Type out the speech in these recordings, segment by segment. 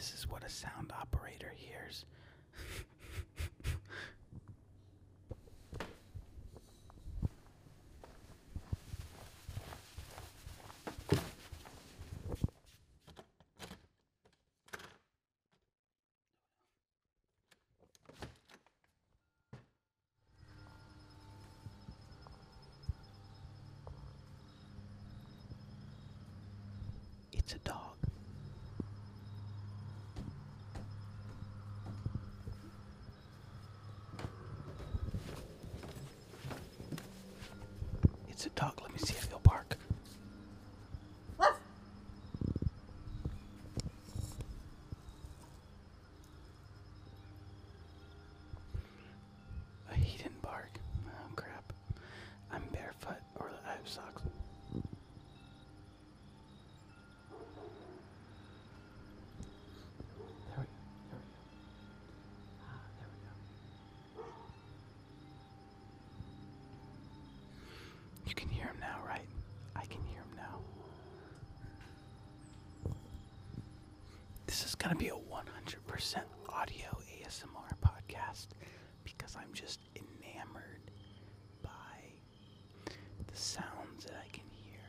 This is what a sound operator hears. It's a dog. A dog. Let me see if he'll bark. Uh, He didn't bark. Oh crap. I'm barefoot or I have socks. There we, there we go. Ah, there we go. You can hear him now, right? I can hear him now. Is gonna be a 100% audio ASMR podcast because I'm just enamored by the sounds that I can hear.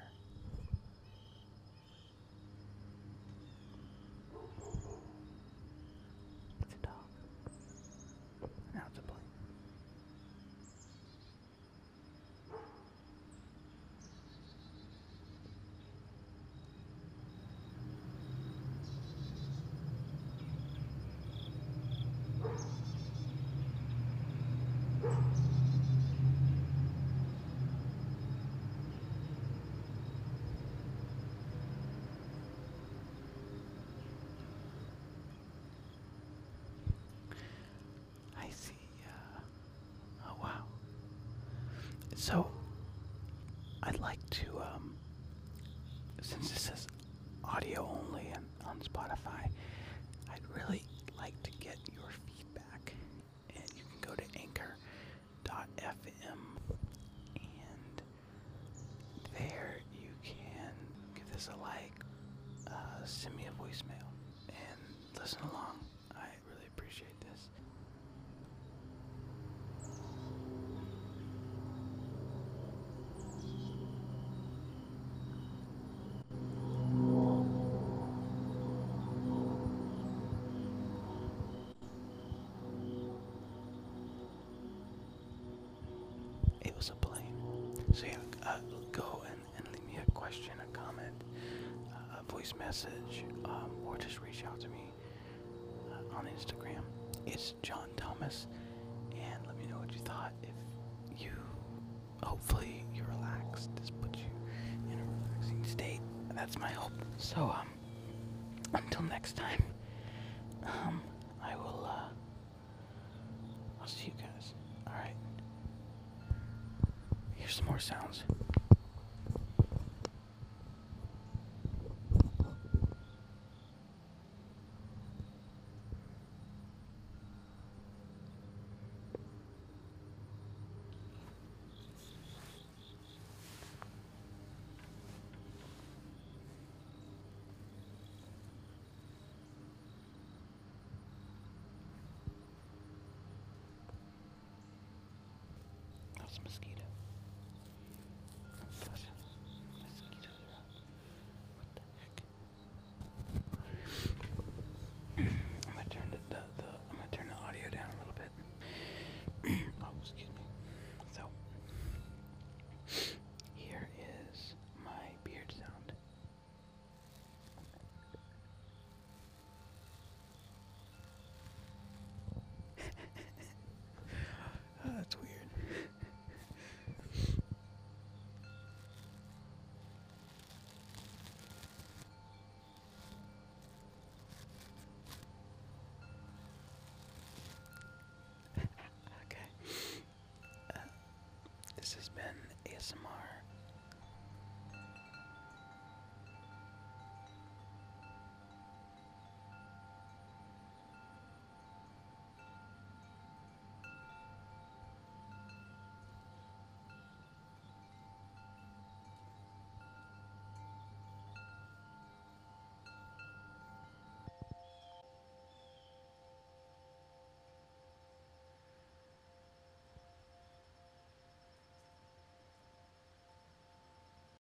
It's a dog. Now it's a plane. I see. Uh, oh wow. So, I'd like to, um, since this is audio only and on Spotify, I'd really like to get your feedback. And you can go to anchor.fm and there you can give this a like, uh, send me a voicemail, and listen along. Yeah, uh, go and, and leave me a question, a comment, uh, a voice message, um, or just reach out to me uh, on Instagram. It's John Thomas, and let me know what you thought. If you, hopefully, you relaxed. This put you in a relaxing state. That's my hope. So um, until next time, sounds. Mosquito. that we